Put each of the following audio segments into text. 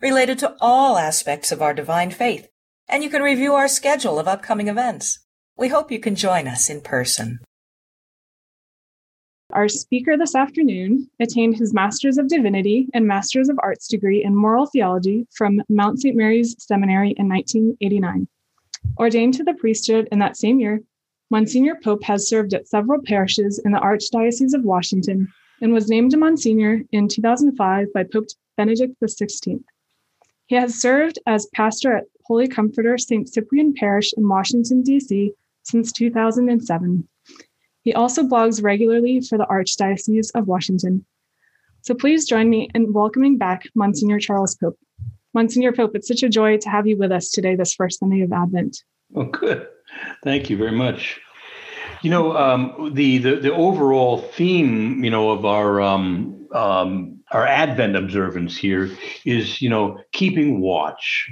related to all aspects of our divine faith, and you can review our schedule of upcoming events. We hope you can join us in person. Our speaker this afternoon attained his Master's of Divinity and Master's of Arts degree in Moral Theology from Mount St. Mary's Seminary in 1989. Ordained to the priesthood in that same year, Monsignor Pope has served at several parishes in the Archdiocese of Washington and was named a Monsignor in 2005 by Pope Benedict XVI. He has served as pastor at Holy Comforter St. Cyprian Parish in Washington, D.C. since 2007. He also blogs regularly for the Archdiocese of Washington. So please join me in welcoming back Monsignor Charles Pope. Monsignor Pope, it's such a joy to have you with us today, this first Sunday of Advent. Oh, good. Thank you very much. You know, um, the, the the overall theme, you know, of our um, um, our Advent observance here is, you know, keeping watch,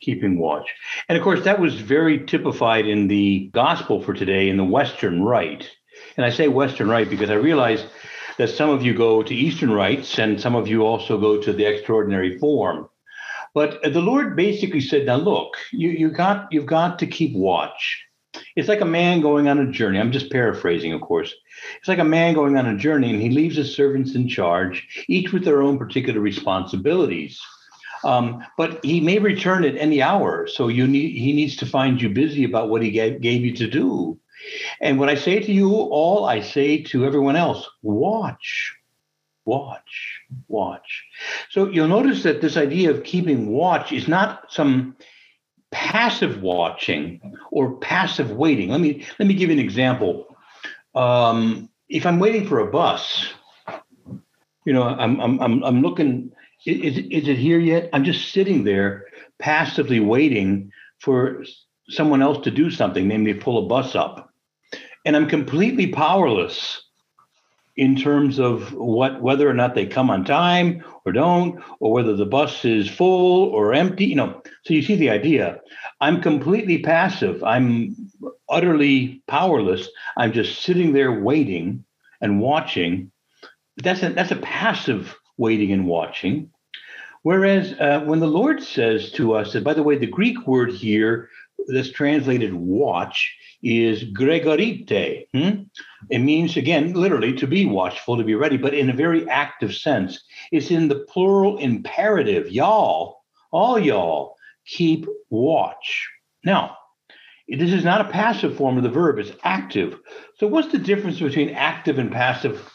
keeping watch, and of course that was very typified in the Gospel for today in the Western Rite. And I say Western Rite because I realize that some of you go to Eastern rites and some of you also go to the extraordinary form. But the Lord basically said, "Now look, you you got you've got to keep watch." It's like a man going on a journey. I'm just paraphrasing, of course. It's like a man going on a journey and he leaves his servants in charge, each with their own particular responsibilities. Um, but he may return at any hour. So you need he needs to find you busy about what he gave, gave you to do. And what I say to you all, I say to everyone else, watch, watch, watch. So you'll notice that this idea of keeping watch is not some passive watching or passive waiting. Let me let me give you an example. Um, if I'm waiting for a bus, you know, I'm I'm I'm, I'm looking. Is, is it here yet? I'm just sitting there passively waiting for someone else to do something, namely pull a bus up, and I'm completely powerless in terms of what whether or not they come on time or don't, or whether the bus is full or empty. You know, so you see the idea. I'm completely passive. I'm utterly powerless. I'm just sitting there waiting and watching. That's a that's a passive waiting and watching. Whereas uh, when the Lord says to us, that by the way, the Greek word here that's translated watch is gregoreite. Hmm? It means, again, literally to be watchful, to be ready, but in a very active sense. It's in the plural imperative. Y'all, all y'all, keep watch. Now, this is not a passive form of the verb, it's active. So, what's the difference between active and passive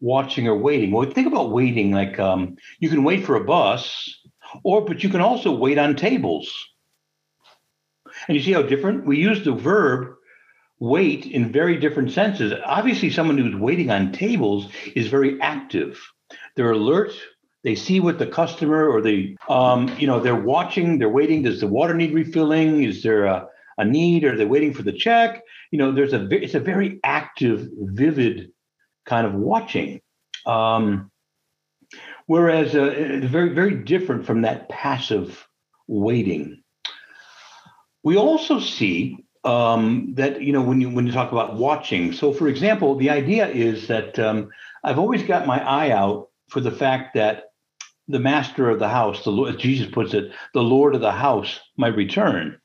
watching or waiting? Well, think about waiting like um, you can wait for a bus, or but you can also wait on tables. And you see how different? We use the verb wait in very different senses. Obviously, someone who's waiting on tables is very active. They're alert. They see what the customer or the, um, you know, they're watching, they're waiting. Does the water need refilling? Is there a, a need? Are they waiting for the check? You know, there's a, it's a very active, vivid kind of watching. Um, whereas uh, very, very different from that passive waiting. We also see um, that you know when you when you talk about watching. So, for example, the idea is that um, I've always got my eye out for the fact that the master of the house, the Lord, Jesus puts it, the Lord of the house might return.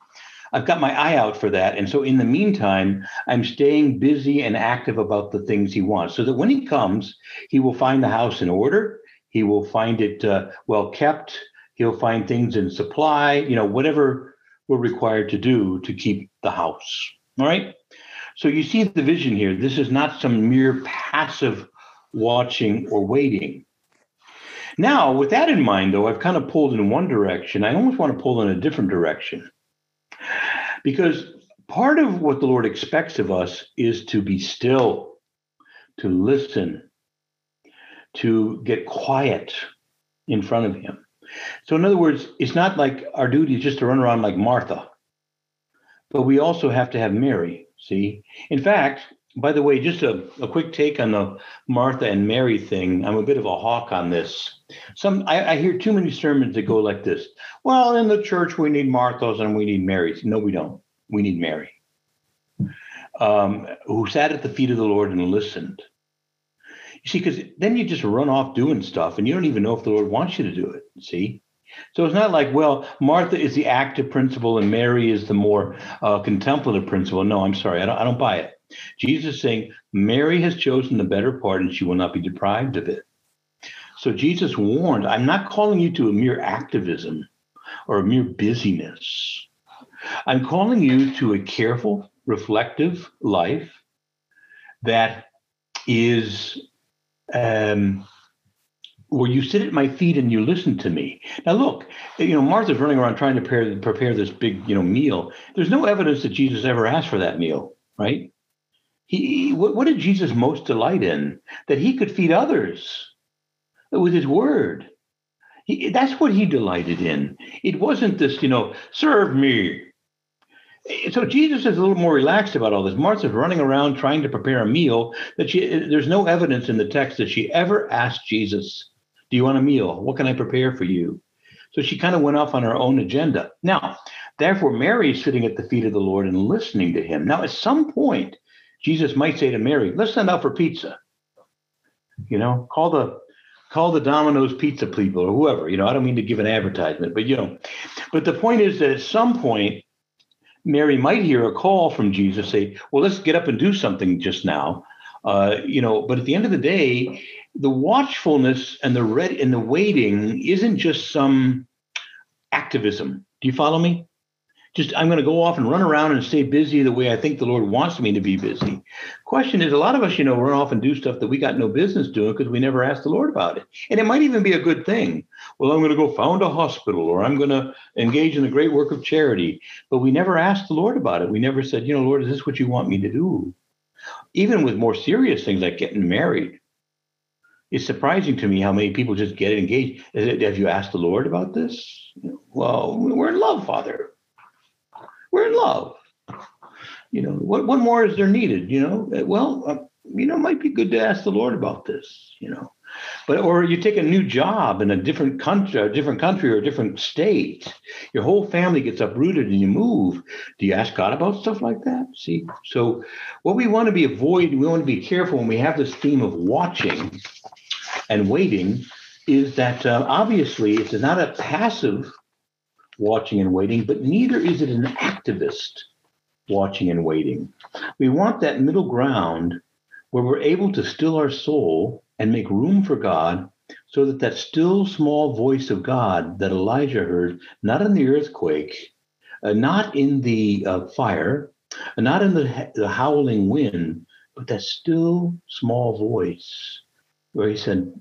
I've got my eye out for that, and so in the meantime, I'm staying busy and active about the things He wants, so that when He comes, He will find the house in order. He will find it uh, well kept. He'll find things in supply. You know, whatever we're required to do to keep the house. All right. So you see the vision here. This is not some mere passive watching or waiting. Now, with that in mind, though, I've kind of pulled in one direction. I almost want to pull in a different direction. Because part of what the Lord expects of us is to be still, to listen, to get quiet in front of Him. So, in other words, it's not like our duty is just to run around like Martha, but we also have to have Mary. See, in fact, by the way, just a, a quick take on the Martha and Mary thing. I'm a bit of a hawk on this. Some I, I hear too many sermons that go like this. Well, in the church we need Marthas and we need Marys. No, we don't. We need Mary, um, who sat at the feet of the Lord and listened. You see, because then you just run off doing stuff and you don't even know if the Lord wants you to do it. See? So it's not like, well, Martha is the active principle and Mary is the more uh, contemplative principle. No, I'm sorry, I don't, I don't buy it. Jesus is saying Mary has chosen the better part and she will not be deprived of it. So Jesus warned, I'm not calling you to a mere activism or a mere busyness. I'm calling you to a careful, reflective life that is um, where you sit at my feet and you listen to me. Now, look, you know, Martha's running around trying to prepare, prepare this big, you know, meal. There's no evidence that Jesus ever asked for that meal, right? He, what, what did Jesus most delight in? That he could feed others with his word. He, that's what he delighted in. It wasn't this, you know, serve me. So Jesus is a little more relaxed about all this. Martha's running around trying to prepare a meal that she there's no evidence in the text that she ever asked Jesus, "Do you want a meal? What can I prepare for you?" So she kind of went off on her own agenda. Now, therefore, Mary is sitting at the feet of the Lord and listening to him. Now, at some point, Jesus might say to Mary, "Let's send out for pizza." You know, call the call the Domino's pizza people or whoever. You know, I don't mean to give an advertisement, but you know, but the point is that at some point Mary might hear a call from Jesus say, Well, let's get up and do something just now. Uh, you know, but at the end of the day, the watchfulness and the red and the waiting isn't just some activism. Do you follow me? just I'm going to go off and run around and stay busy the way I think the Lord wants me to be busy. Question is, a lot of us, you know, run off and do stuff that we got no business doing because we never asked the Lord about it, and it might even be a good thing. Well, I'm going to go found a hospital, or I'm going to engage in the great work of charity, but we never asked the Lord about it. We never said, you know, Lord, is this what you want me to do? Even with more serious things like getting married, it's surprising to me how many people just get engaged. Have you asked the Lord about this? Well, we're in love, Father we're in love. You know, what what more is there needed? You know, well, uh, you know, it might be good to ask the Lord about this. You know, but or you take a new job in a different country, a different country or a different state. Your whole family gets uprooted and you move. Do you ask God about stuff like that? See, so what we want to be avoid, we want to be careful when we have this theme of watching and waiting, is that uh, obviously it's not a passive watching and waiting, but neither is it an activist watching and waiting. We want that middle ground where we're able to still our soul and make room for God so that that still small voice of God that Elijah heard, not in the earthquake, uh, not in the uh, fire, not in the, the howling wind, but that still small voice where he said,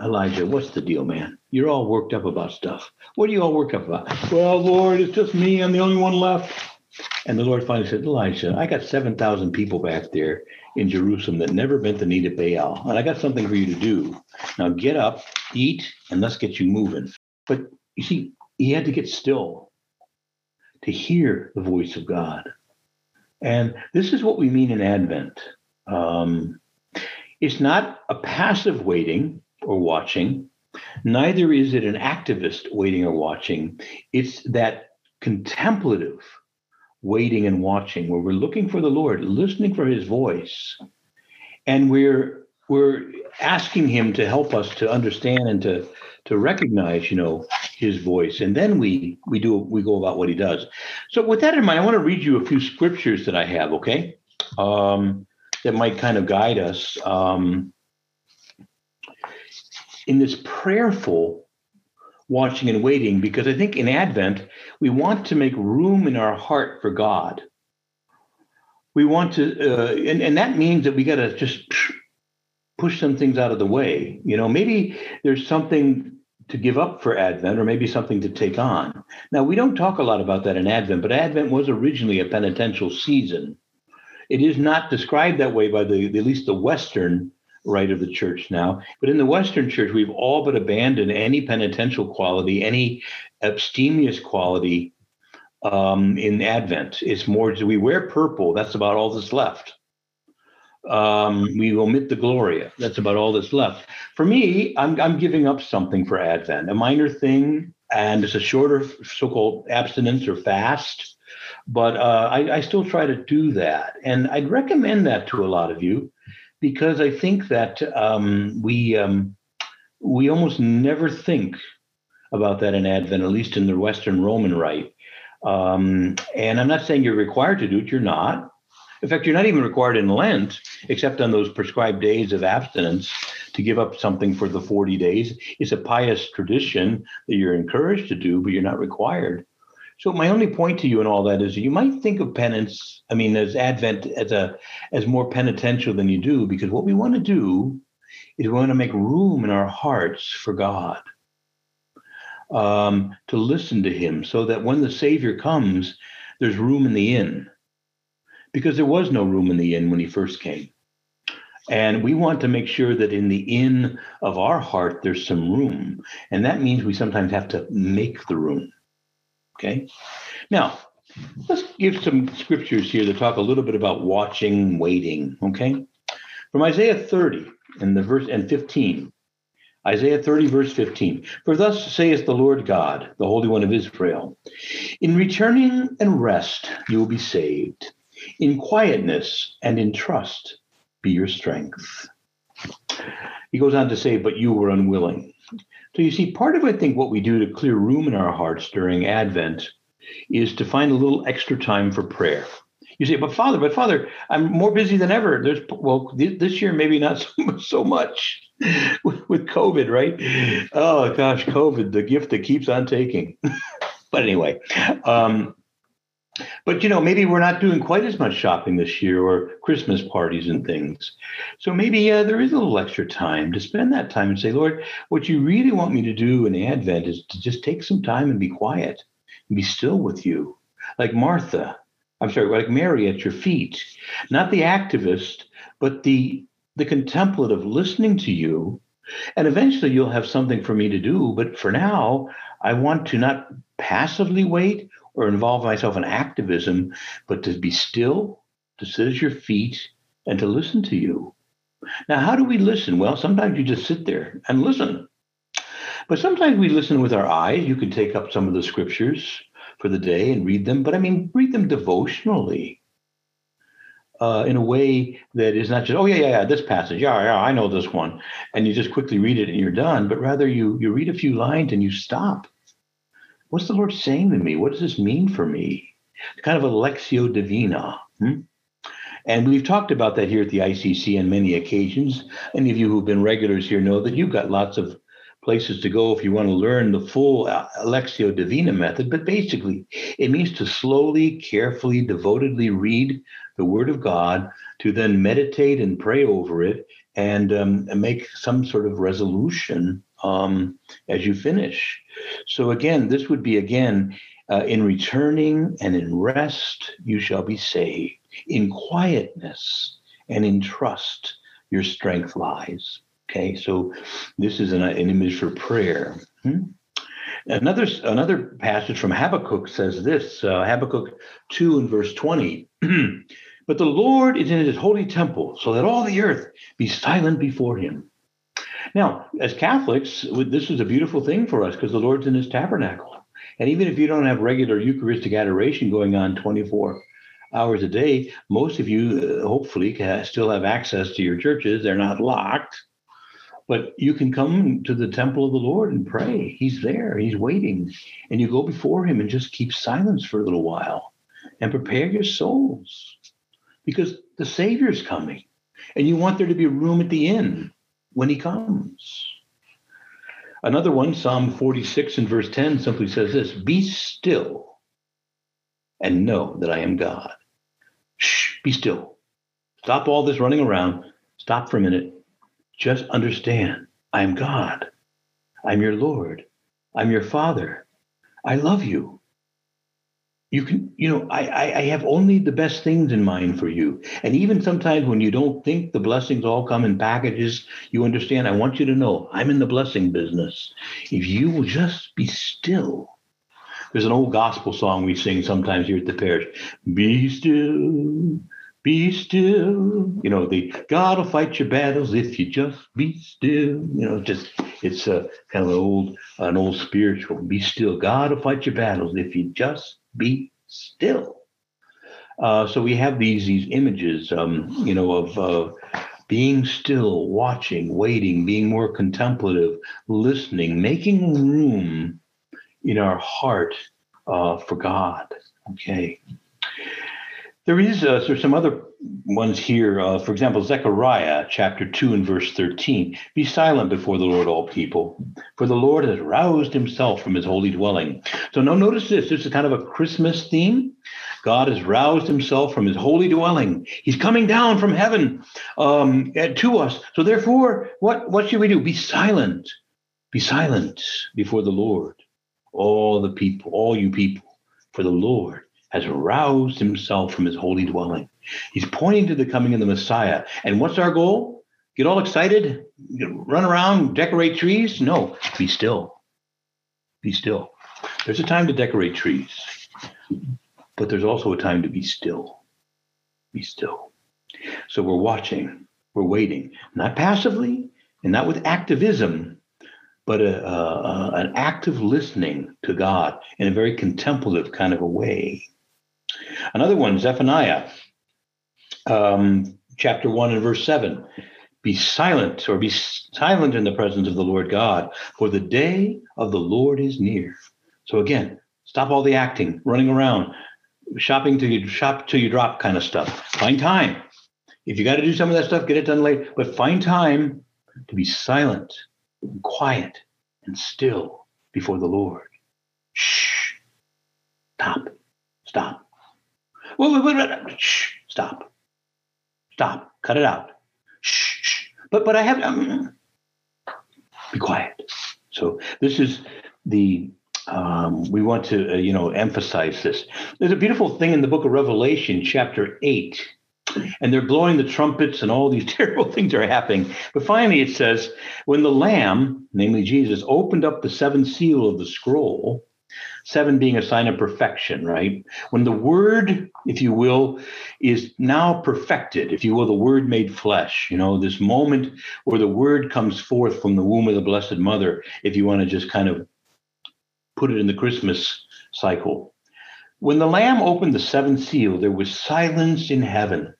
Elijah, what's the deal, man? You're all worked up about stuff. What are you all worked up about? Well, Lord, it's just me. I'm the only one left. And the Lord finally said, Elijah, I got 7,000 people back there in Jerusalem that never bent the knee to Baal. And I got something for you to do. Now get up, eat, and let's get you moving. But you see, he had to get still to hear the voice of God. And this is what we mean in Advent. Um, it's not a passive waiting, or watching. Neither is it an activist waiting or watching. It's that contemplative waiting and watching where we're looking for the Lord, listening for his voice. And we're we're asking him to help us to understand and to to recognize, you know, his voice. And then we we do we go about what he does. So with that in mind, I want to read you a few scriptures that I have, okay? Um, that might kind of guide us. Um, in this prayerful watching and waiting because I think in Advent, we want to make room in our heart for God. We want to, uh, and, and that means that we got to just push some things out of the way. You know, maybe there's something to give up for Advent or maybe something to take on. Now, we don't talk a lot about that in Advent, but Advent was originally a penitential season. It is not described that way by the, at least the Western rite of the church now. But in the Western church, we've all but abandoned any penitential quality, any abstemious quality um, in Advent. It's more, do we wear purple. That's about all that's left. Um, we omit the Gloria. That's about all that's left. For me, I'm, I'm giving up something for Advent, a minor thing, and it's a shorter so called abstinence or fast. But uh, I, I still try to do that. And I'd recommend that to a lot of you because I think that um, we, um, we almost never think about that in Advent, at least in the Western Roman Rite. Um, and I'm not saying you're required to do it, you're not. In fact, you're not even required in Lent, except on those prescribed days of abstinence, to give up something for the 40 days. It's a pious tradition that you're encouraged to do, but you're not required. So my only point to you in all that is you might think of penance, I mean, as Advent as a as more penitential than you do, because what we want to do is we want to make room in our hearts for God um, to listen to him so that when the Savior comes, there's room in the inn. Because there was no room in the inn when he first came. And we want to make sure that in the inn of our heart, there's some room. And that means we sometimes have to make the room. Okay. Now, let's give some scriptures here to talk a little bit about watching, waiting. Okay. From Isaiah 30 and the verse and 15. Isaiah 30, verse 15. For thus saith the Lord God, the Holy One of Israel In returning and rest you will be saved, in quietness and in trust be your strength. He goes on to say, But you were unwilling. So you see, part of I think what we do to clear room in our hearts during Advent is to find a little extra time for prayer. You say, but Father, but Father, I'm more busy than ever. There's well, this year maybe not so, so much with, with COVID, right? Oh gosh, COVID, the gift that keeps on taking. but anyway, um, but you know, maybe we're not doing quite as much shopping this year or Christmas parties and things. So maybe uh, there is a little extra time to spend that time and say, Lord, what you really want me to do in Advent is to just take some time and be quiet and be still with you. Like Martha, I'm sorry, like Mary at your feet, not the activist, but the the contemplative listening to you. And eventually you'll have something for me to do. But for now, I want to not passively wait or involve myself in activism, but to be still, to sit at your feet, and to listen to you. Now, how do we listen? Well, sometimes you just sit there and listen. But sometimes we listen with our eyes. You can take up some of the scriptures for the day and read them, but I mean, read them devotionally. Uh, in a way that is not just oh yeah yeah yeah this passage yeah yeah I know this one and you just quickly read it and you're done but rather you you read a few lines and you stop what's the Lord saying to me what does this mean for me kind of a lectio divina hmm? and we've talked about that here at the ICC on many occasions any of you who've been regulars here know that you've got lots of places to go if you want to learn the full Lectio Divina method. But basically, it means to slowly, carefully, devotedly read the Word of God, to then meditate and pray over it, and, um, and make some sort of resolution um, as you finish. So, again, this would be again, uh, in returning and in rest, you shall be saved. In quietness and in trust, your strength lies. Okay, so this is an, an image for prayer. Hmm? Another another passage from Habakkuk says this: uh, Habakkuk two and verse twenty. but the Lord is in His holy temple, so that all the earth be silent before Him. Now, as Catholics, this is a beautiful thing for us because the Lord's in His tabernacle, and even if you don't have regular Eucharistic adoration going on twenty four hours a day, most of you uh, hopefully still have access to your churches. They're not locked but you can come to the temple of the Lord and pray. He's there, He's waiting. And you go before Him and just keep silence for a little while and prepare your souls because the Savior's coming. And you want there to be room at the inn when He comes. Another one, Psalm 46 and verse 10, simply says this Be still and know that I am God. Shh, be still. Stop all this running around. Stop for a minute just understand I'm God. I'm your Lord. I'm your Father. I love you. You can, you know, I, I have only the best things in mind for you. And even sometimes when you don't think the blessings all come in packages, you understand, I want you to know I'm in the blessing business. If you will just be still. There's an old gospel song we sing sometimes here at the parish. Be still, be still. You know, the God will fight your battles if you just be still. You know, just it's a kind of an old, an old spiritual. Be still. God will fight your battles if you just be still. Uh, so we have these these images, um, you know, of uh, being still, watching, waiting, being more contemplative, listening, making room in our heart uh, for God. Okay. There is uh, there's some other ones here. Uh, for example, Zechariah chapter 2 and verse 13. Be silent before the Lord, all people, for the Lord has roused himself from his holy dwelling. So now notice this. This is kind of a Christmas theme. God has roused himself from his holy dwelling. He's coming down from heaven um, to us. So therefore, what, what should we do? Be silent. Be silent before the Lord, all the people, all you people, for the Lord has roused himself from his holy dwelling. He's pointing to the coming of the Messiah. And what's our goal? Get all excited, run around, decorate trees? No, be still. Be still. There's a time to decorate trees, but there's also a time to be still. Be still. So we're watching, we're waiting, not passively and not with activism, but a, a, an active listening to God in a very contemplative kind of a way. Another one, Zephaniah, um, chapter 1 and verse 7. Be silent or be silent in the presence of the Lord God, for the day of the Lord is near. So again, stop all the acting, running around, shopping till you shop till you drop kind of stuff. Find time. If you got to do some of that stuff, get it done late, but find time to be silent, and quiet, and still before the Lord. Shh. Stop. Stop. Shh, stop. Stop. Cut it out. Shh, shh. But but I have um, be quiet. So this is the um, we want to uh, you know emphasize this. There's a beautiful thing in the book of Revelation, chapter eight, and they're blowing the trumpets, and all these terrible things are happening. But finally, it says, when the Lamb, namely Jesus, opened up the seventh seal of the scroll, seven being a sign of perfection, right? When the word, if you will, is now perfected, if you will, the word made flesh, you know, this moment where the word comes forth from the womb of the Blessed Mother, if you want to just kind of put it in the Christmas cycle. When the Lamb opened the seventh seal, there was silence in heaven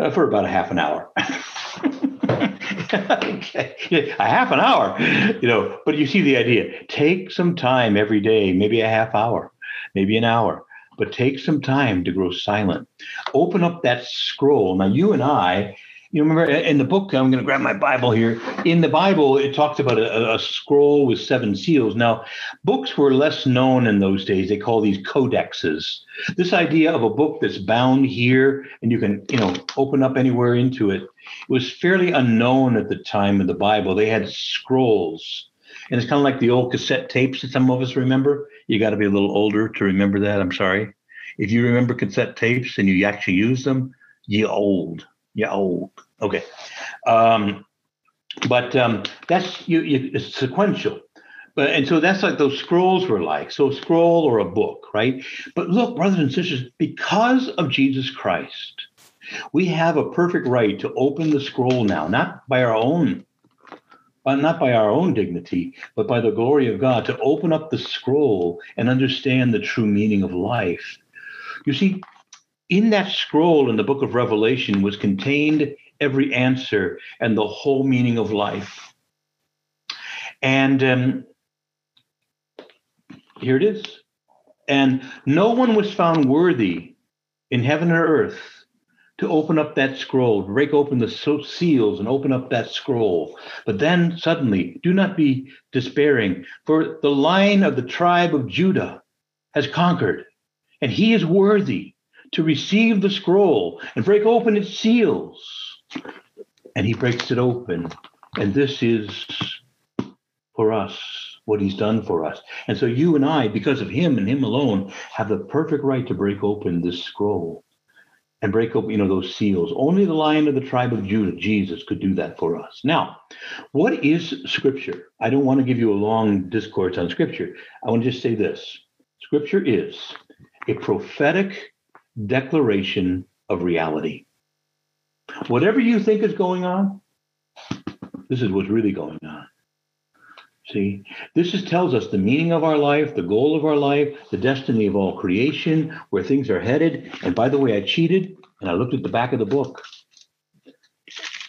uh, for about a half an hour. okay. A half an hour, you know, but you see the idea. Take some time every day, maybe a half hour, maybe an hour, but take some time to grow silent. Open up that scroll. Now, you and I, you remember in the book, I'm going to grab my Bible here. In the Bible, it talks about a, a, scroll with seven seals. Now, books were less known in those days. They call these codexes. This idea of a book that's bound here and you can, you know, open up anywhere into it was fairly unknown at the time of the Bible. They had scrolls. And it's kind of like the old cassette tapes that some of us remember. You got to be a little older to remember that. I'm sorry. If you remember cassette tapes and you actually use them, you old yeah, old. Okay. Um, but um, that's you, you, it's sequential. But and so that's like those scrolls were like. So scroll or a book, right? But look, brothers and sisters, because of Jesus Christ, we have a perfect right to open the scroll now, not by our own but not by our own dignity, but by the glory of God, to open up the scroll and understand the true meaning of life. You see, in that scroll in the book of Revelation was contained every answer and the whole meaning of life. And um, here it is. And no one was found worthy in heaven or earth to open up that scroll, break open the seals and open up that scroll. But then suddenly, do not be despairing, for the lion of the tribe of Judah has conquered, and he is worthy to receive the scroll and break open its seals. And he breaks it open. And this is for us what he's done for us. And so you and I, because of him and him alone, have the perfect right to break open this scroll and break open, you know, those seals. Only the lion of the tribe of Judah, Jesus, could do that for us. Now, what is scripture? I don't want to give you a long discourse on scripture. I want to just say this. Scripture is a prophetic declaration of reality. Whatever you think is going on, this is what's really going on. See, this is, tells us the meaning of our life, the goal of our life, the destiny of all creation, where things are headed. And by the way, I cheated and I looked at the back of the book.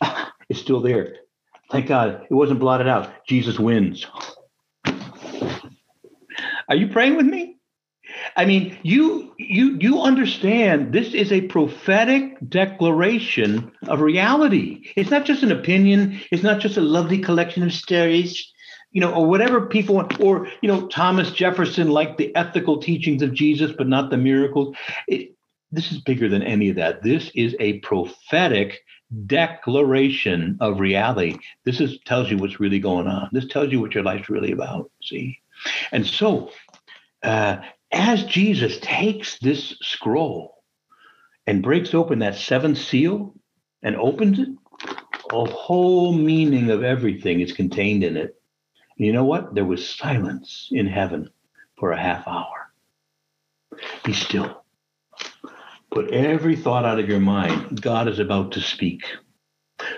It's still there. Thank God it wasn't blotted out. Jesus wins. Are you praying with me? I mean, you you you understand this is a prophetic declaration of reality. It's not just an opinion, it's not just a lovely collection of stories, you know, or whatever people want, or you know, Thomas Jefferson liked the ethical teachings of Jesus, but not the miracles. It, this is bigger than any of that. This is a prophetic declaration of reality. This is tells you what's really going on. This tells you what your life's really about. See, and so uh, as Jesus takes this scroll and breaks open that seventh seal and opens it, a whole meaning of everything is contained in it. And you know what? There was silence in heaven for a half hour. Be still. Put every thought out of your mind. God is about to speak.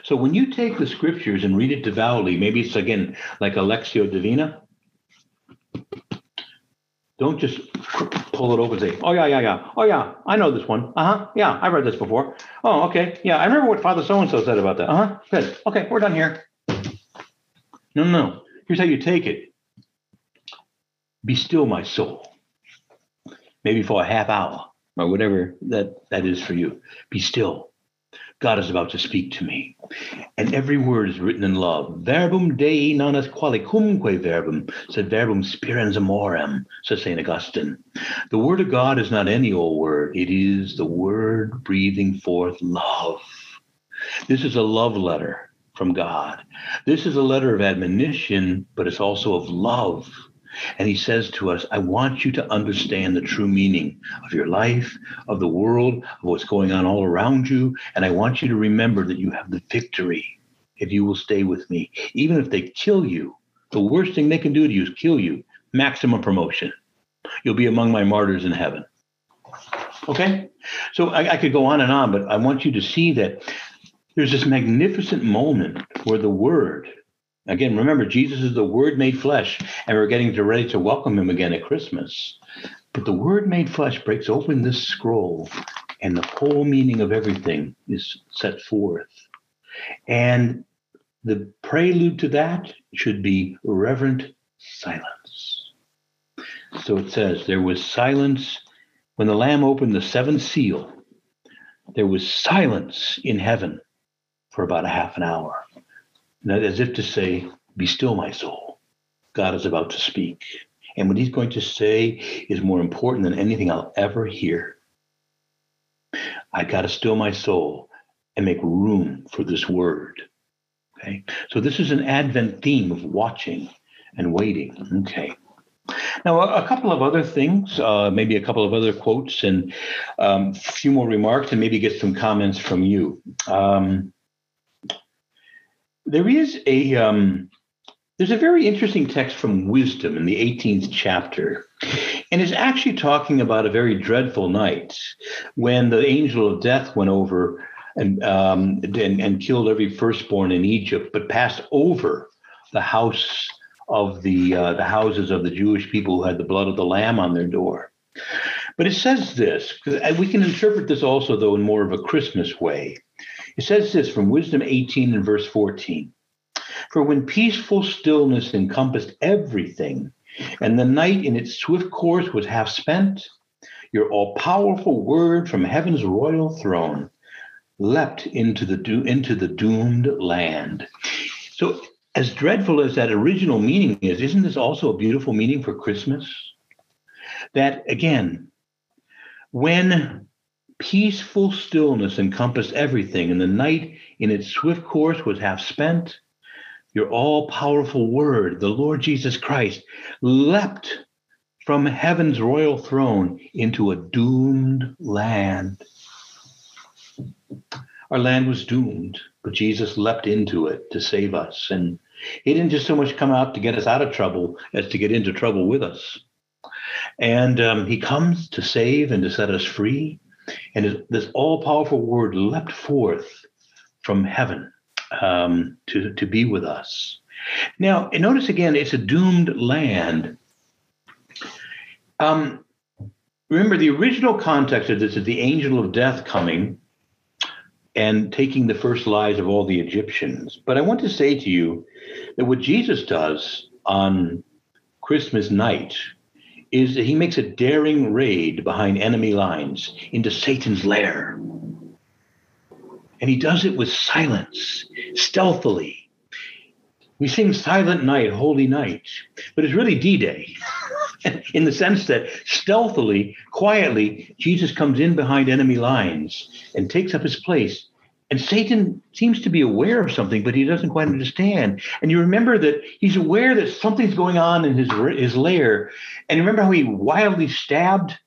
So when you take the scriptures and read it devoutly, maybe it's again like a lectio divina, don't just pull it over and say, "Oh yeah, yeah, yeah. Oh yeah, I know this one. Uh huh. Yeah, I've read this before. Oh, okay. Yeah, I remember what Father So and So said about that. Uh huh. Good. Okay, we're done here. No, no. Here's how you take it. Be still, my soul. Maybe for a half hour or whatever that that is for you. Be still. God is about to speak to me. And every word is written in love. Verbum Dei non est quale cumque verbum, sed verbum spirans amorem, says St. Augustine. The word of God is not any old word, it is the word breathing forth love. This is a love letter from God. This is a letter of admonition, but it's also of love. And he says to us, I want you to understand the true meaning of your life, of the world, of what's going on all around you. And I want you to remember that you have the victory if you will stay with me. Even if they kill you, the worst thing they can do to you is kill you. Maximum promotion. You'll be among my martyrs in heaven. Okay? So I, I could go on and on, but I want you to see that there's this magnificent moment where the word, Again, remember, Jesus is the Word made flesh, and we're getting to ready to welcome him again at Christmas. But the Word made flesh breaks open this scroll, and the whole meaning of everything is set forth. And the prelude to that should be reverent silence. So it says, There was silence when the Lamb opened the seventh seal, there was silence in heaven for about a half an hour as if to say, Be still, my soul. God is about to speak. And what he's going to say is more important than anything I'll ever hear. I got to still my soul and make room for this word. Okay. So this is an Advent theme of watching and waiting. Okay. Now, a, couple of other things, uh, maybe a couple of other quotes and um, a few more remarks, and maybe get some comments from you. Um, there is a um, there's a very interesting text from Wisdom in the 18th chapter, and it's actually talking about a very dreadful night when the angel of death went over and um, and, and killed every firstborn in Egypt, but passed over the house of the uh, the houses of the Jewish people who had the blood of the lamb on their door. But it says this, because we can interpret this also, though, in more of a Christmas way. It says this from Wisdom 18 and verse 14 For when peaceful stillness encompassed everything, and the night in its swift course was half spent, your all powerful word from heaven's royal throne leapt into the, do- into the doomed land. So, as dreadful as that original meaning is, isn't this also a beautiful meaning for Christmas? That again, when peaceful stillness encompassed everything, and the night in its swift course was half spent. your all powerful word, the Lord Jesus Christ, leapt from heaven's royal throne into a doomed land. Our land was doomed, but Jesus leapt into it to save us. And he didn't just so much come out to get us out of trouble as to get into trouble with us. And um, he comes to save and to set us free. And this all powerful word leapt forth from heaven um, to, to be with us. Now, notice again, it's a doomed land. Um, remember, the original context of this is the angel of death coming and taking the first lives of all the Egyptians. But I want to say to you that what Jesus does on Christmas night is that he makes a daring raid behind enemy lines into Satan's lair. And he does it with silence, stealthily. We sing Silent Night, Holy Night, but it's really D Day in the sense that stealthily, quietly, Jesus comes in behind enemy lines and takes up his place. And Satan seems to be aware of something, but he doesn't quite understand. And you remember that he's aware that something's going on in his, his lair. And remember how he wildly stabbed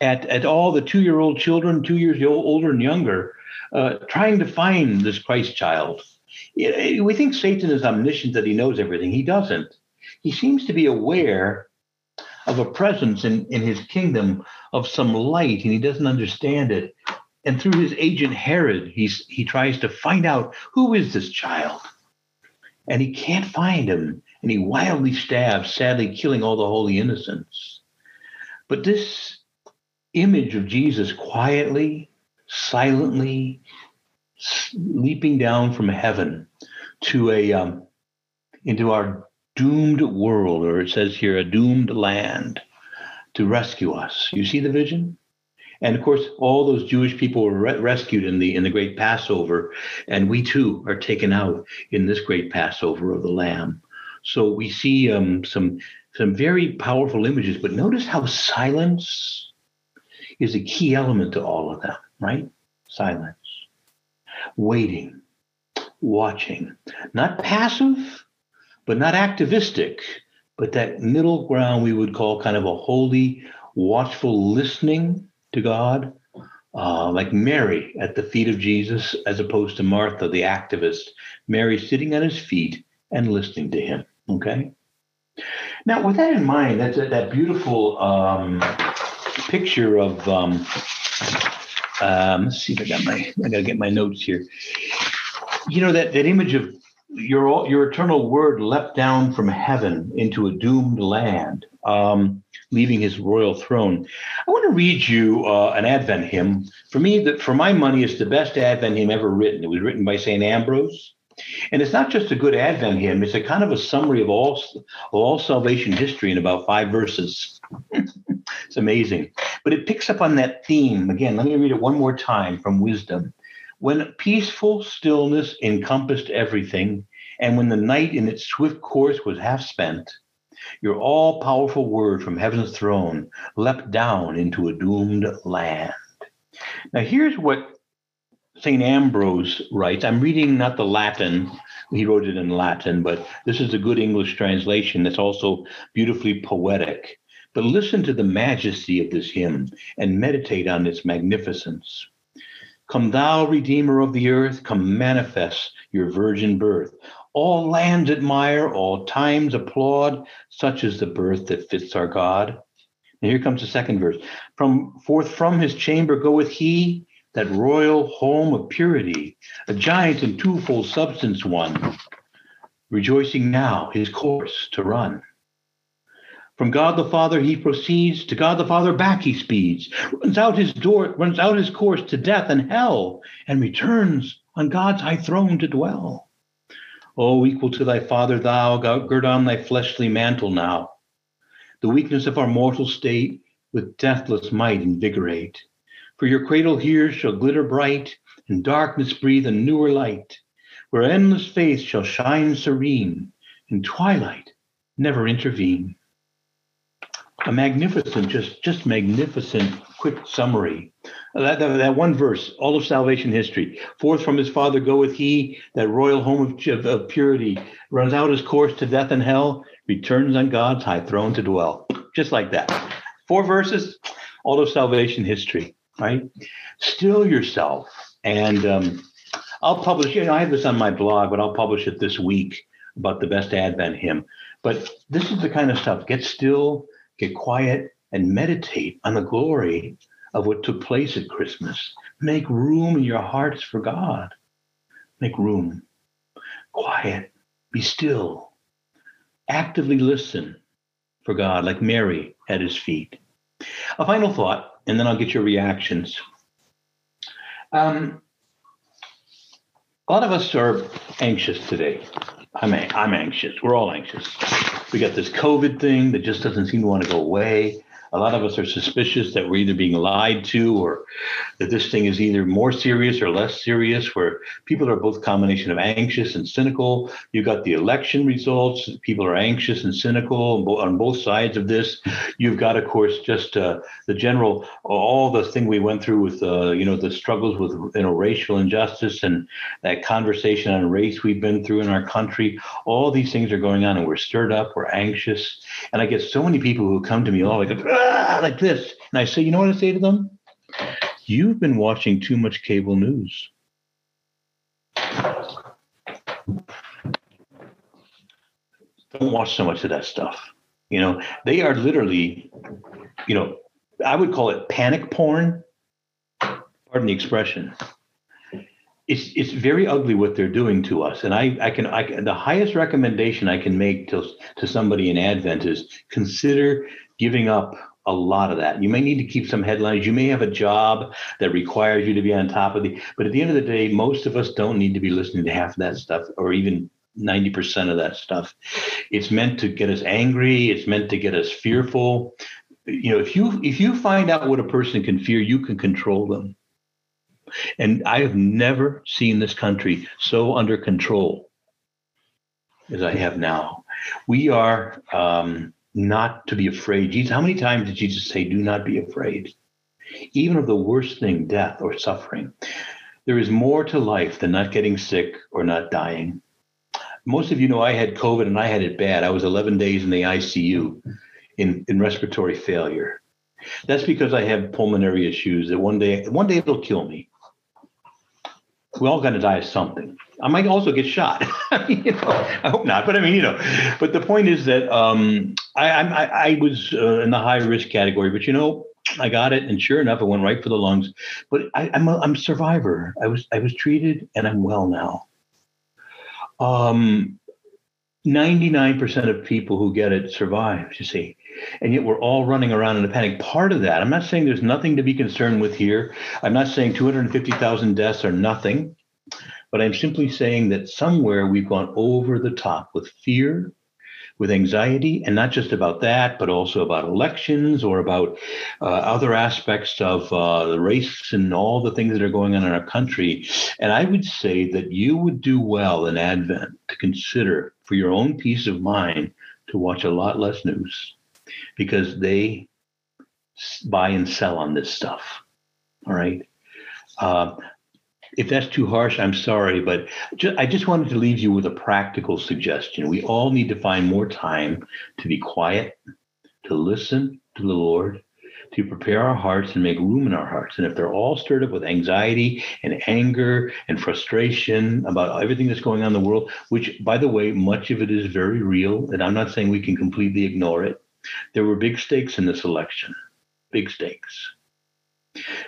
at, at all the two year old children, two years old, older and younger, uh, trying to find this Christ child. We think Satan is omniscient, that he knows everything. He doesn't. He seems to be aware of a presence in, in his kingdom of some light, and he doesn't understand it. And through his agent Herod, he's, he tries to find out who is this child. And he can't find him, and he wildly stabs, sadly killing all the holy innocents. But this image of Jesus quietly silently leaping down from heaven to a um, into our doomed world, or it says here, a doomed land, to rescue us. You see the vision? And of course, all those Jewish people were re- rescued in the in the great Passover, and we too are taken out in this great Passover of the Lamb. So we see um, some some very powerful images, but notice how silence is a key element to all of them right? Silence. Waiting, watching, not passive, but not activistic, but that middle ground we would call kind of a holy, watchful listening to God, uh, like Mary at the feet of Jesus, as opposed to Martha, the activist. Mary sitting at his feet and listening to him. Okay. Now, with that in mind, that's a, that beautiful um, picture of um, um, let's see if I got my. I got to get my notes here. You know that that image of your your eternal word leapt down from heaven into a doomed land, um, leaving his royal throne. I want to read you uh, an Advent hymn. For me, for my money, it's the best Advent hymn ever written. It was written by Saint Ambrose. And it's not just a good Advent hymn, it's a kind of a summary of all, of all salvation history in about five verses. it's amazing. But it picks up on that theme. Again, let me read it one more time from Wisdom. When peaceful stillness encompassed everything, and when the night in its swift course was half spent, your all powerful word from heaven's throne leapt down into a doomed land. Now, here's what St. Ambrose writes. I'm reading not the Latin, he wrote it in Latin, but this is a good English translation that's also beautifully poetic. But listen to the majesty of this hymn and meditate on its magnificence. Come, thou Redeemer of the earth, come manifest your virgin birth. All lands admire, all times applaud, such is the birth that fits our God. And here comes the second verse. From forth from his chamber goeth he, that royal home of purity, a giant and twofold substance one, rejoicing now his course to run. From God the Father he proceeds, to God the Father back he speeds, runs out his door, runs out his course to death and hell, and returns on God's high throne to dwell. O equal to thy Father, thou gird on thy fleshly mantle now. The weakness of our mortal state with deathless might invigorate. For your cradle here shall glitter bright, and darkness breathe a newer light, where endless faith shall shine serene, and twilight never intervene. A magnificent, just just magnificent quick summary. That, that, that, one verse, all of salvation history. Forth from his father goeth he, that royal home of, of, of purity, runs out his course to death and hell, returns on God's high throne to dwell. Just like that. Four verses, all of salvation history, right? Still yourself. And um, I'll publish, you know, I have this on my blog, but I'll publish it this week about the best Advent hymn. But this is the kind of stuff get still, get quiet, and meditate on the glory of what took place at Christmas. Make room in your hearts for God. Make room. Quiet. Be still. Actively listen for God, like Mary at his feet. A final thought, and then I'll get your reactions. Um, a lot of us are anxious today. I'm, I'm anxious. We're all anxious. We got this COVID thing that just doesn't seem to want to go away a lot of us are suspicious that we're either being lied to or that this thing is either more serious or less serious, where people are both combination of anxious and cynical. You've got the election results. People are anxious and cynical on both sides of this. You've got, of course, just uh, the general, all the thing we went through with, uh, you know, the struggles with, you know, racial injustice and that conversation on race we've been through in our country. All these things are going on and we're stirred up, we're anxious. And I get so many people who come to me all like, Ah, like this. And I say, you know what I say to them? You've been watching too much cable news. Don't watch so much of that stuff. You know, they are literally, you know, I would call it panic porn. Pardon the expression. It's it's very ugly what they're doing to us, and I I can I can, the highest recommendation I can make to to somebody in Advent is consider giving up a lot of that. You may need to keep some headlines. You may have a job that requires you to be on top of the, but at the end of the day, most of us don't need to be listening to half of that stuff or even 90% of that stuff. It's meant to get us angry. It's meant to get us fearful. You know, if you if you find out what a person can fear, you can control them. And I have never seen this country so under control as I have now. We are um, not to be afraid. Jesus, how many times did Jesus say, Do not be afraid? Even of the worst thing, death or suffering. There is more to life than not getting sick or not dying. Most of you know I had COVID and I had it bad. I was 11 days in the ICU in, in respiratory failure. That's because I have pulmonary issues that one day, one day it'll kill me. We're all going to die of something. I might also get shot. you know, I hope not, but I mean, you know, but the point is that um, I, I, I was uh, in the high risk category, but you know, I got it, and sure enough, it went right for the lungs. But I, am a, I'm a survivor. I was I was treated, and I'm well now. Um, 99% of people who get it survive. You see, and yet we're all running around in a panic. Part of that, I'm not saying there's nothing to be concerned with here. I'm not saying 250,000 deaths are nothing. But I'm simply saying that somewhere we've gone over the top with fear, with anxiety, and not just about that, but also about elections or about uh, other aspects of uh, the race and all the things that are going on in our country. And I would say that you would do well in Advent to consider, for your own peace of mind, to watch a lot less news because they buy and sell on this stuff. All right. Uh, if that's too harsh, I'm sorry, but I just wanted to leave you with a practical suggestion. We all need to find more time to be quiet, to listen to the Lord, to prepare our hearts and make room in our hearts. And if they're all stirred up with anxiety and anger and frustration about everything that's going on in the world, which, by the way, much of it is very real, and I'm not saying we can completely ignore it. There were big stakes in this election, big stakes.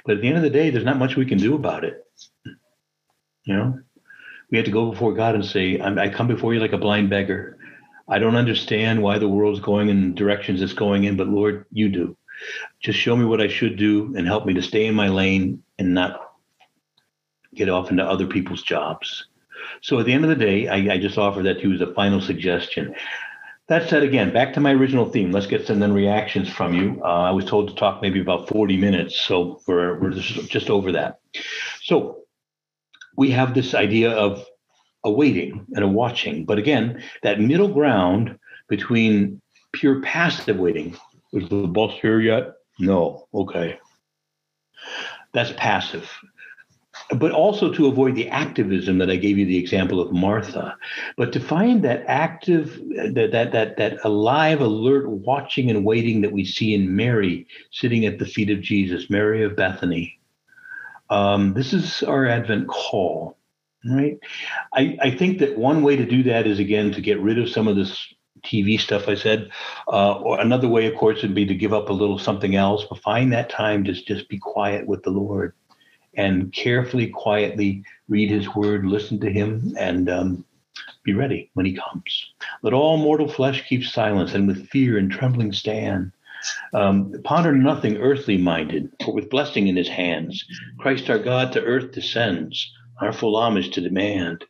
But at the end of the day, there's not much we can do about it. You know, we have to go before God and say, I come before you like a blind beggar. I don't understand why the world's going in directions it's going in, but Lord, you do. Just show me what I should do and help me to stay in my lane and not get off into other people's jobs. So at the end of the day, I, I just offer that to you as a final suggestion. That said, again, back to my original theme. Let's get some then reactions from you. Uh, I was told to talk maybe about 40 minutes, so we're, we're just, over that. So we have this idea of a waiting and a watching. But again, that middle ground between pure passive waiting, is the boss here yet? No. Okay. that's passive but also to avoid the activism that I gave you the example of Martha, but to find that active, that that that that alive, alert, watching and waiting that we see in Mary sitting at the feet of Jesus, Mary of Bethany. Um, this is our Advent call, right? I, I think that one way to do that is again to get rid of some of this TV stuff I said. Uh, or another way, of course, would be to give up a little something else, but find that time to just be quiet with the Lord and carefully, quietly read his word, listen to him, and um, be ready when he comes. Let all mortal flesh keep silence and with fear and trembling stand. Um, ponder nothing earthly minded, for with blessing in his hands, Christ our God to earth descends, our full homage to demand.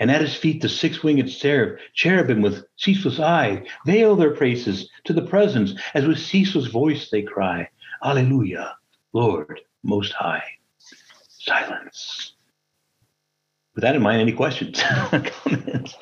And at his feet the six winged seraph, cherubim with ceaseless eye, veil their praises to the presence, as with ceaseless voice they cry, Alleluia, Lord Most High silence. With that in mind, any questions, comments?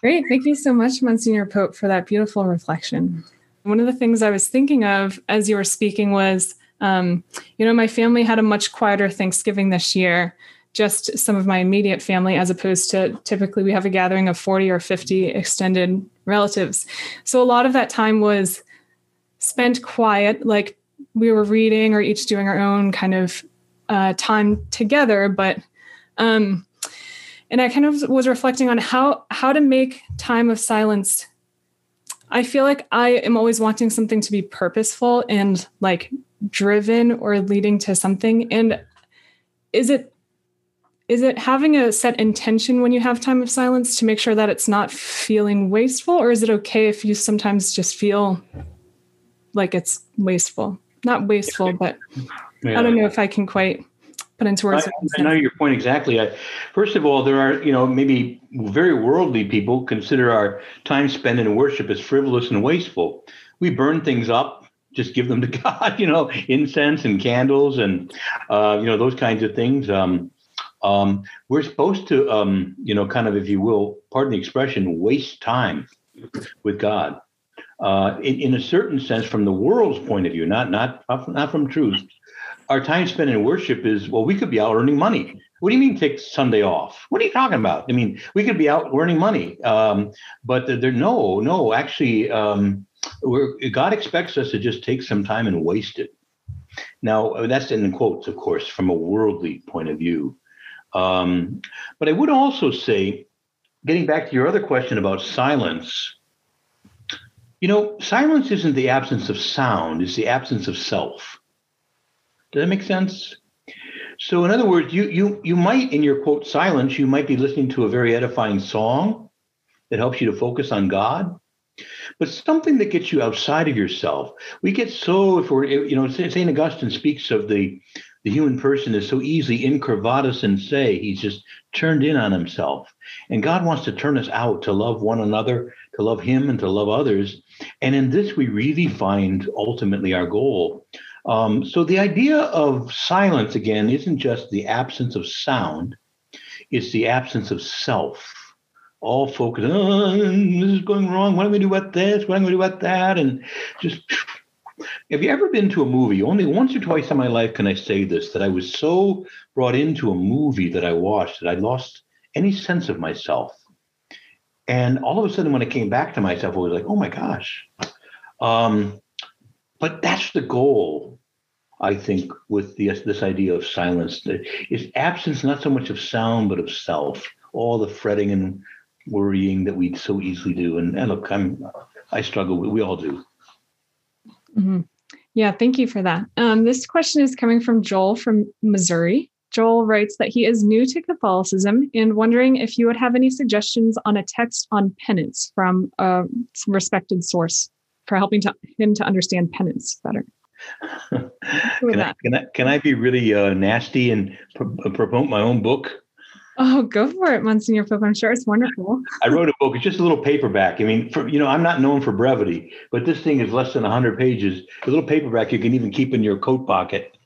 Great. Thank you so much, Monsignor Pope, for that beautiful reflection. One of the things I was thinking of as you were speaking was, um, you know, my family had a much quieter Thanksgiving this year, just some of my immediate family, as opposed to typically we have a gathering of 40 or 50 extended relatives. So a lot of that time was spent quiet, like we were reading or each doing our own kind of uh, time together, but um, and I kind of was reflecting on how how to make time of silence. I feel like I am always wanting something to be purposeful and like driven or leading to something. And is it is it having a set intention when you have time of silence to make sure that it's not feeling wasteful, or is it okay if you sometimes just feel like it's wasteful? Not wasteful, but yeah. I don't know if I can quite put into words. I, I know your point exactly. I, first of all, there are, you know, maybe very worldly people consider our time spent in worship as frivolous and wasteful. We burn things up, just give them to God, you know, incense and candles and, uh, you know, those kinds of things. Um, um, we're supposed to, um, you know, kind of, if you will, pardon the expression, waste time with God. Uh, in, in a certain sense, from the world's point of view, not not not from truth, our time spent in worship is well, we could be out earning money. What do you mean take Sunday off? What are you talking about? I mean, we could be out earning money, um, but there, no, no. Actually, um, God expects us to just take some time and waste it. Now, that's in quotes, of course, from a worldly point of view. Um, but I would also say, getting back to your other question about silence, you know, silence isn't the absence of sound; it's the absence of self. Does that make sense? So, in other words, you you you might, in your quote silence, you might be listening to a very edifying song that helps you to focus on God, but something that gets you outside of yourself. We get so if we're you know Saint Augustine speaks of the the human person is so easily incurvatus in se. He's just turned in on himself, and God wants to turn us out to love one another, to love Him, and to love others. And in this, we really find ultimately our goal. Um, so the idea of silence again isn't just the absence of sound; it's the absence of self. All focused, oh, this is going wrong. What am I going to do about this? What am I going to do about that? And just have you ever been to a movie? Only once or twice in my life can I say this that I was so brought into a movie that I watched that I lost any sense of myself. And all of a sudden, when I came back to myself, I was like, oh my gosh. Um, but that's the goal I think, with the, this idea of silence. It's absence not so much of sound, but of self. All the fretting and worrying that we so easily do. And, and look, I'm I struggle. We all do. Mm-hmm. Yeah, thank you for that. Um, this question is coming from Joel from Missouri. Joel writes that he is new to Catholicism and wondering if you would have any suggestions on a text on penance from a respected source for helping to, him to understand penance better. can, I, can, I, can I be really uh, nasty and pr- promote my own book? Oh, go for it, Monsignor Pope. I'm sure it's wonderful. I wrote a book. It's just a little paperback. I mean, for, you know, I'm not known for brevity, but this thing is less than 100 pages. A little paperback you can even keep in your coat pocket.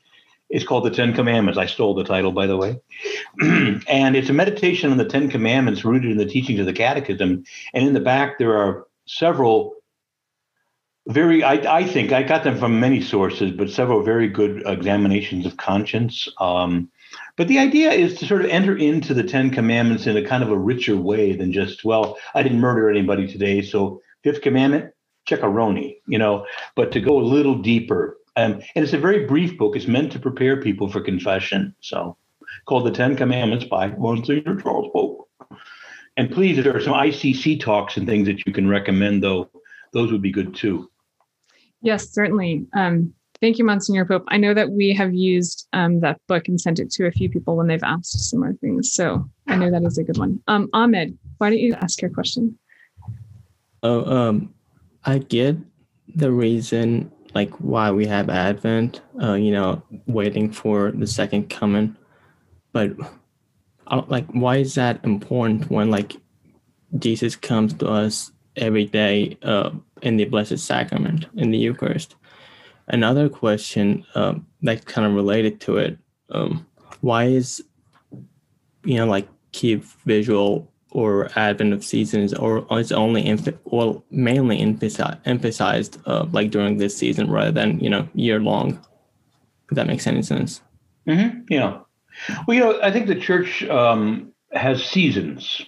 It's called The Ten Commandments. I stole the title, by the way. and it's a meditation on the Ten Commandments rooted in the teachings of the Catechism. And in the back, there are several very I, I think i got them from many sources but several very good examinations of conscience. Um, but the idea is to sort of enter into the ten commandments in a kind of a richer way than just well i didn't murder anybody today so fifth commandment check a roni you know but to go a little deeper. Um, and it's a very brief book. It's meant to prepare people for confession. So called the ten commandments by monsignor charles pope and please there are some icc talks and things that you can recommend though those would be good too Yes, certainly. Um, thank you, Monsignor Pope. I know that we have used um, that book and sent it to a few people when they've asked similar things. So I know that is a good one. Um, Ahmed, why don't you ask your question? Oh, um, I get the reason like why we have Advent, uh, you know, waiting for the second coming, but uh, like why is that important when like Jesus comes to us every day uh, in the Blessed Sacrament in the Eucharist. Another question um, that's kind of related to it: um, Why is you know like keep visual or Advent of seasons, or it's only emph- well mainly emphasi- emphasized uh, like during this season rather than you know year long? If that makes any sense. Mm-hmm. Yeah. Well, you know, I think the church um, has seasons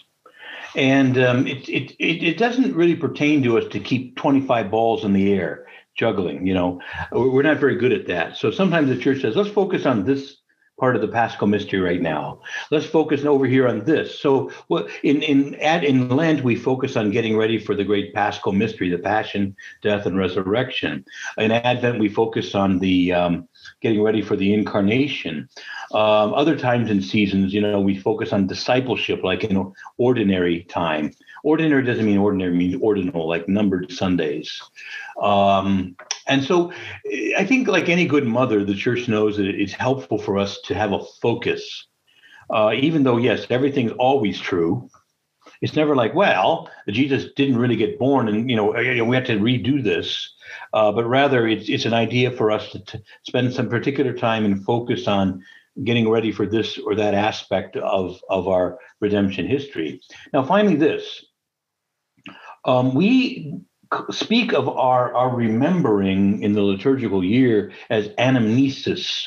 and um, it, it, it, it doesn't really pertain to us to keep 25 balls in the air juggling. You know, we're not very good at that. So sometimes the church says, let's focus on this part of the Paschal mystery right now. Let's focus over here on this. So in in at in Lent we focus on getting ready for the great Paschal mystery, the Passion, Death, and Resurrection. In Advent we focus on the um, getting ready for the Incarnation. Um, other times and seasons, you know, we focus on discipleship, like in ordinary time. Ordinary doesn't mean ordinary; means ordinal, like numbered Sundays. Um, and so, I think, like any good mother, the church knows that it's helpful for us to have a focus. Uh, even though, yes, everything's always true. It's never like, well, Jesus didn't really get born, and you know, we have to redo this. Uh, but rather, it's it's an idea for us to, to spend some particular time and focus on getting ready for this or that aspect of, of our redemption history. Now, finally, this. Um, we speak of our, our remembering in the liturgical year as anamnesis.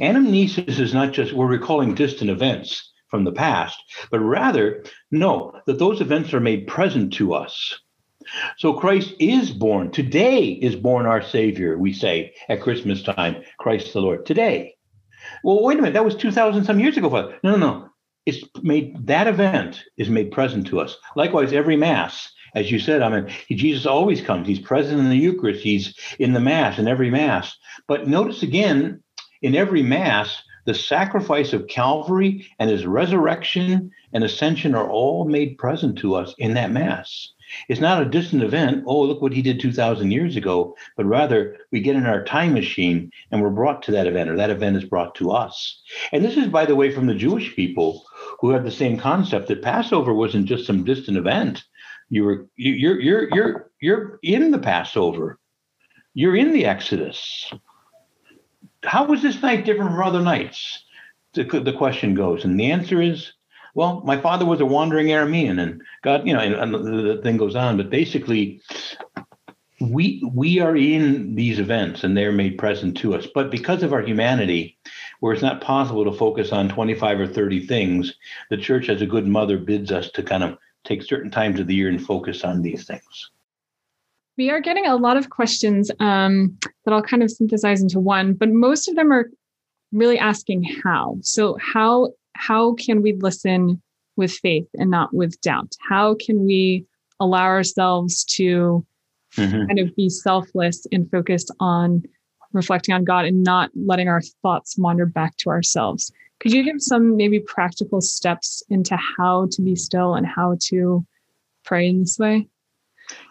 Anamnesis is not just we're recalling distant events from the past, but rather, no, that those events are made present to us. So Christ is born. Today is born our Savior, we say at Christmas time, Christ the Lord. Today. Well, wait a minute. That was 2,000 some years ago. Father. No, no, no. It's made that event is made present to us. Likewise, every Mass, as you said, I mean, Jesus always comes. He's present in the Eucharist. He's in the Mass, in every Mass. But notice again, in every Mass, the sacrifice of Calvary and his resurrection and ascension are all made present to us in that Mass. It's not a distant event. Oh, look what he did 2,000 years ago, but rather we get in our time machine and we're brought to that event, or that event is brought to us. And this is, by the way, from the Jewish people who had the same concept that Passover wasn't just some distant event. You were you're you're you're you're in the Passover. You're in the Exodus. How was this night different from other nights? The, the question goes, and the answer is well, my father was a wandering Aramean, and God, you know, and, and the, the thing goes on. But basically, we we are in these events, and they're made present to us. But because of our humanity, where it's not possible to focus on 25 or 30 things, the church, as a good mother, bids us to kind of take certain times of the year and focus on these things. We are getting a lot of questions um, that I'll kind of synthesize into one, but most of them are really asking how. So, how how can we listen with faith and not with doubt? How can we allow ourselves to mm-hmm. kind of be selfless and focused on reflecting on God and not letting our thoughts wander back to ourselves? Could you give some maybe practical steps into how to be still and how to pray in this way?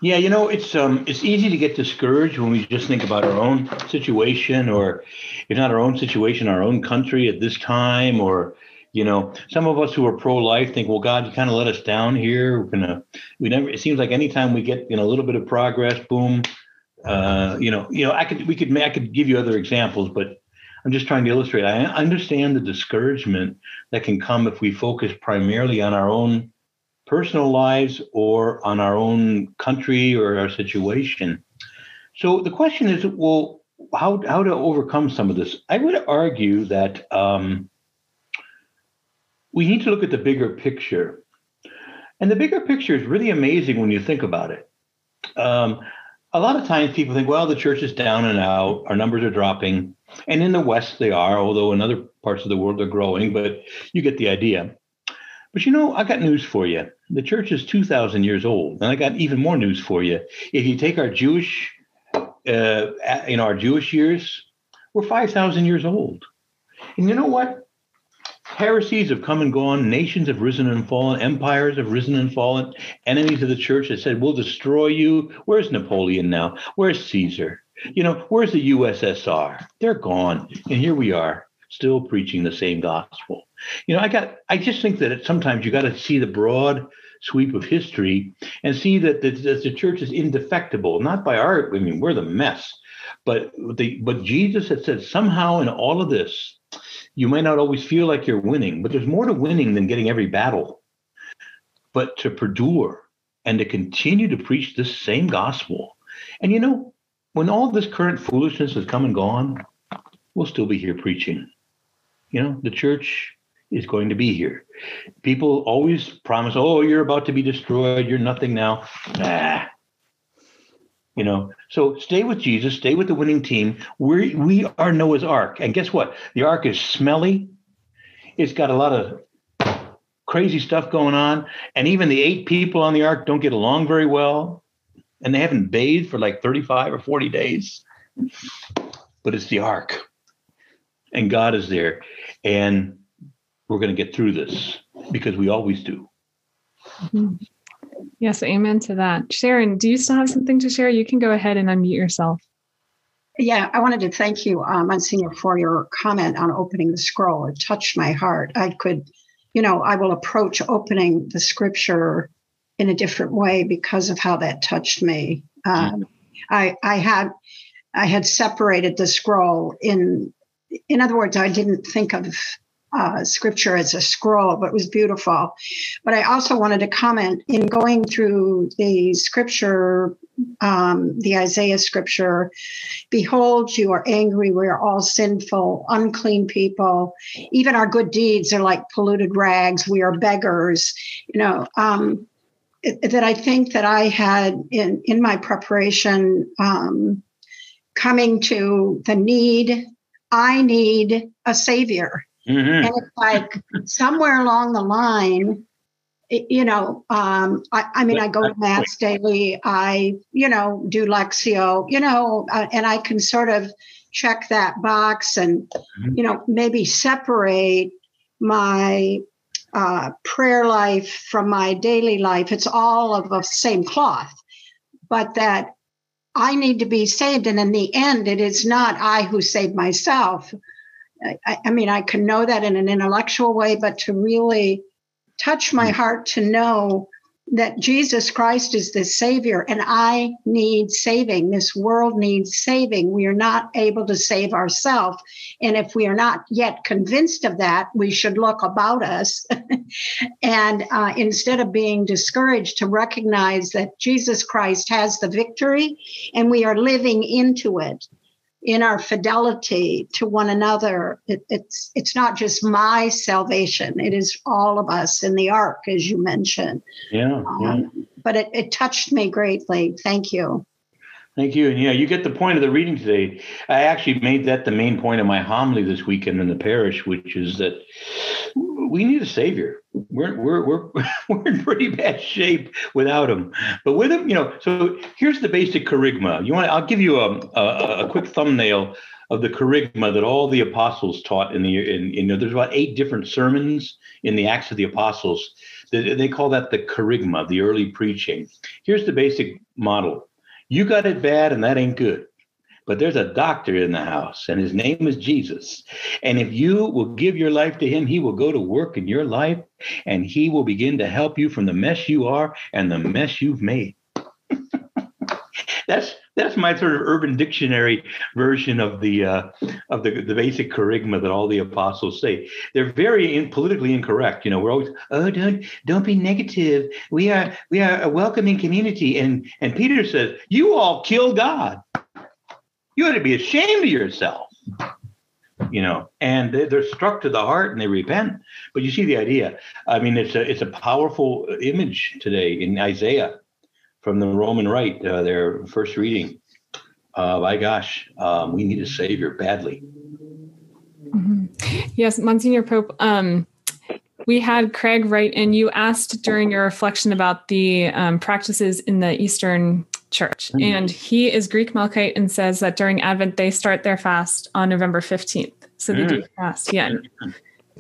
Yeah, you know, it's um it's easy to get discouraged when we just think about our own situation or if not our own situation, our own country at this time or you know, some of us who are pro-life think, well, God, you kind of let us down here. We're gonna, we never. It seems like anytime we get you know a little bit of progress, boom. Uh, you know, you know, I could, we could, I could give you other examples, but I'm just trying to illustrate. I understand the discouragement that can come if we focus primarily on our own personal lives or on our own country or our situation. So the question is, well, how how to overcome some of this? I would argue that um, we need to look at the bigger picture, and the bigger picture is really amazing when you think about it. Um, a lot of times people think, well, the church is down and out, our numbers are dropping. And in the West, they are, although in other parts of the world, they're growing, but you get the idea. But you know, I got news for you. The church is 2,000 years old. And I got even more news for you. If you take our Jewish, uh, know, our Jewish years, we're 5,000 years old. And you know what? Heresies have come and gone. Nations have risen and fallen. Empires have risen and fallen. Enemies of the church have said, We'll destroy you. Where's Napoleon now? Where's Caesar? You know, where's the USSR? They're gone. And here we are, still preaching the same gospel. You know, I got, I just think that sometimes you got to see the broad sweep of history and see that the, that the church is indefectible, not by our, I mean, we're the mess. But the, but Jesus had said somehow in all of this, you might not always feel like you're winning, but there's more to winning than getting every battle. But to perdure and to continue to preach this same gospel. And you know, when all this current foolishness has come and gone, we'll still be here preaching. You know, the church is going to be here. People always promise, oh, you're about to be destroyed. You're nothing now. Nah, you know so stay with jesus stay with the winning team we we are noah's ark and guess what the ark is smelly it's got a lot of crazy stuff going on and even the eight people on the ark don't get along very well and they haven't bathed for like 35 or 40 days but it's the ark and god is there and we're going to get through this because we always do mm-hmm. Yes, amen to that. Sharon, do you still have something to share? You can go ahead and unmute yourself. Yeah, I wanted to thank you, uh, Monsignor, for your comment on opening the scroll. It touched my heart. I could, you know, I will approach opening the scripture in a different way because of how that touched me. Um, I, I had, I had separated the scroll in, in other words, I didn't think of uh, scripture as a scroll, but it was beautiful. But I also wanted to comment in going through the scripture, um, the Isaiah scripture Behold, you are angry. We are all sinful, unclean people. Even our good deeds are like polluted rags. We are beggars. You know, um, that I think that I had in, in my preparation um, coming to the need, I need a savior Mm-hmm. And it's like somewhere along the line, you know, um, I, I, mean, I go to mass daily. I, you know, do Lectio, you know, uh, and I can sort of check that box and, mm-hmm. you know, maybe separate my uh, prayer life from my daily life. It's all of the same cloth, but that I need to be saved. And in the end, it is not I who save myself I, I mean, I can know that in an intellectual way, but to really touch my mm. heart to know that Jesus Christ is the Savior and I need saving. This world needs saving. We are not able to save ourselves. And if we are not yet convinced of that, we should look about us. and uh, instead of being discouraged, to recognize that Jesus Christ has the victory and we are living into it in our fidelity to one another it, it's it's not just my salvation it is all of us in the ark as you mentioned yeah, um, yeah. but it, it touched me greatly thank you Thank you. And yeah, you get the point of the reading today. I actually made that the main point of my homily this weekend in the parish, which is that we need a savior. We're we're we're we're in pretty bad shape without him. But with him, you know. So here's the basic kerygma. You want? I'll give you um, a, a, a quick thumbnail of the kerygma that all the apostles taught in the in, know, there's about eight different sermons in the Acts of the Apostles. They, they call that the kerygma, the early preaching. Here's the basic model you got it bad, and that ain't good. But there's a doctor in the house, and his name is Jesus. And if you will give your life to him, he will go to work in your life and he will begin to help you from the mess you are and the mess you've made. that's that's my sort of urban dictionary version of the uh, of the the basic kerygma that all the apostles say. They're very in, politically incorrect. You know, we're always oh don't don't be negative. We are we are a welcoming community, and and Peter says you all kill God. You ought to be ashamed of yourself. You know, and they're struck to the heart and they repent. But you see the idea. I mean, it's a it's a powerful image today in Isaiah from the Roman Rite, uh, their first reading. Uh, my gosh, um, we need a savior badly. Mm-hmm. Yes, Monsignor Pope. Um, we had Craig write, and you asked during your reflection about the um, practices in the Eastern Church. Mm-hmm. And he is Greek Melkite and says that during Advent, they start their fast on November 15th. So they mm-hmm. do mm. fast. Yeah.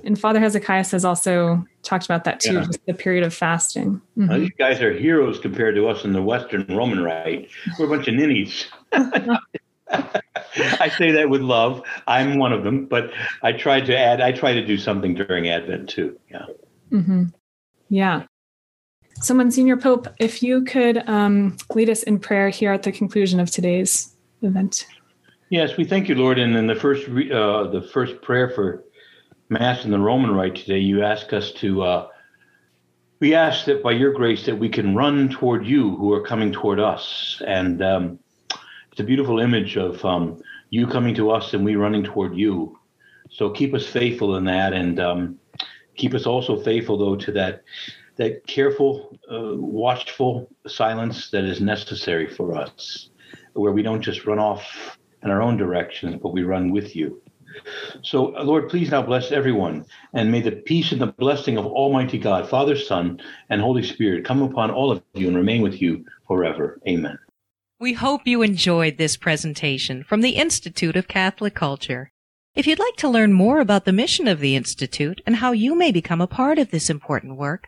And Father Hezekiah has also talked about that too, yeah. just the period of fasting. Mm-hmm. These guys are heroes compared to us in the Western Roman Rite. We're a bunch of ninnies. I say that with love. I'm one of them, but I try to add. I try to do something during Advent too. Yeah. Mm-hmm. Yeah. So, Monsignor Pope, if you could um, lead us in prayer here at the conclusion of today's event. Yes, we thank you, Lord. And in the first, uh, the first prayer for Mass in the Roman Rite today, you ask us to. Uh, we ask that by your grace that we can run toward you who are coming toward us, and um, it's a beautiful image of um, you coming to us and we running toward you. So keep us faithful in that, and um, keep us also faithful though to that that careful, uh, watchful silence that is necessary for us, where we don't just run off in our own directions, but we run with you. So, uh, Lord, please now bless everyone, and may the peace and the blessing of Almighty God, Father, Son, and Holy Spirit come upon all of you and remain with you forever. Amen. We hope you enjoyed this presentation from the Institute of Catholic Culture. If you'd like to learn more about the mission of the Institute and how you may become a part of this important work,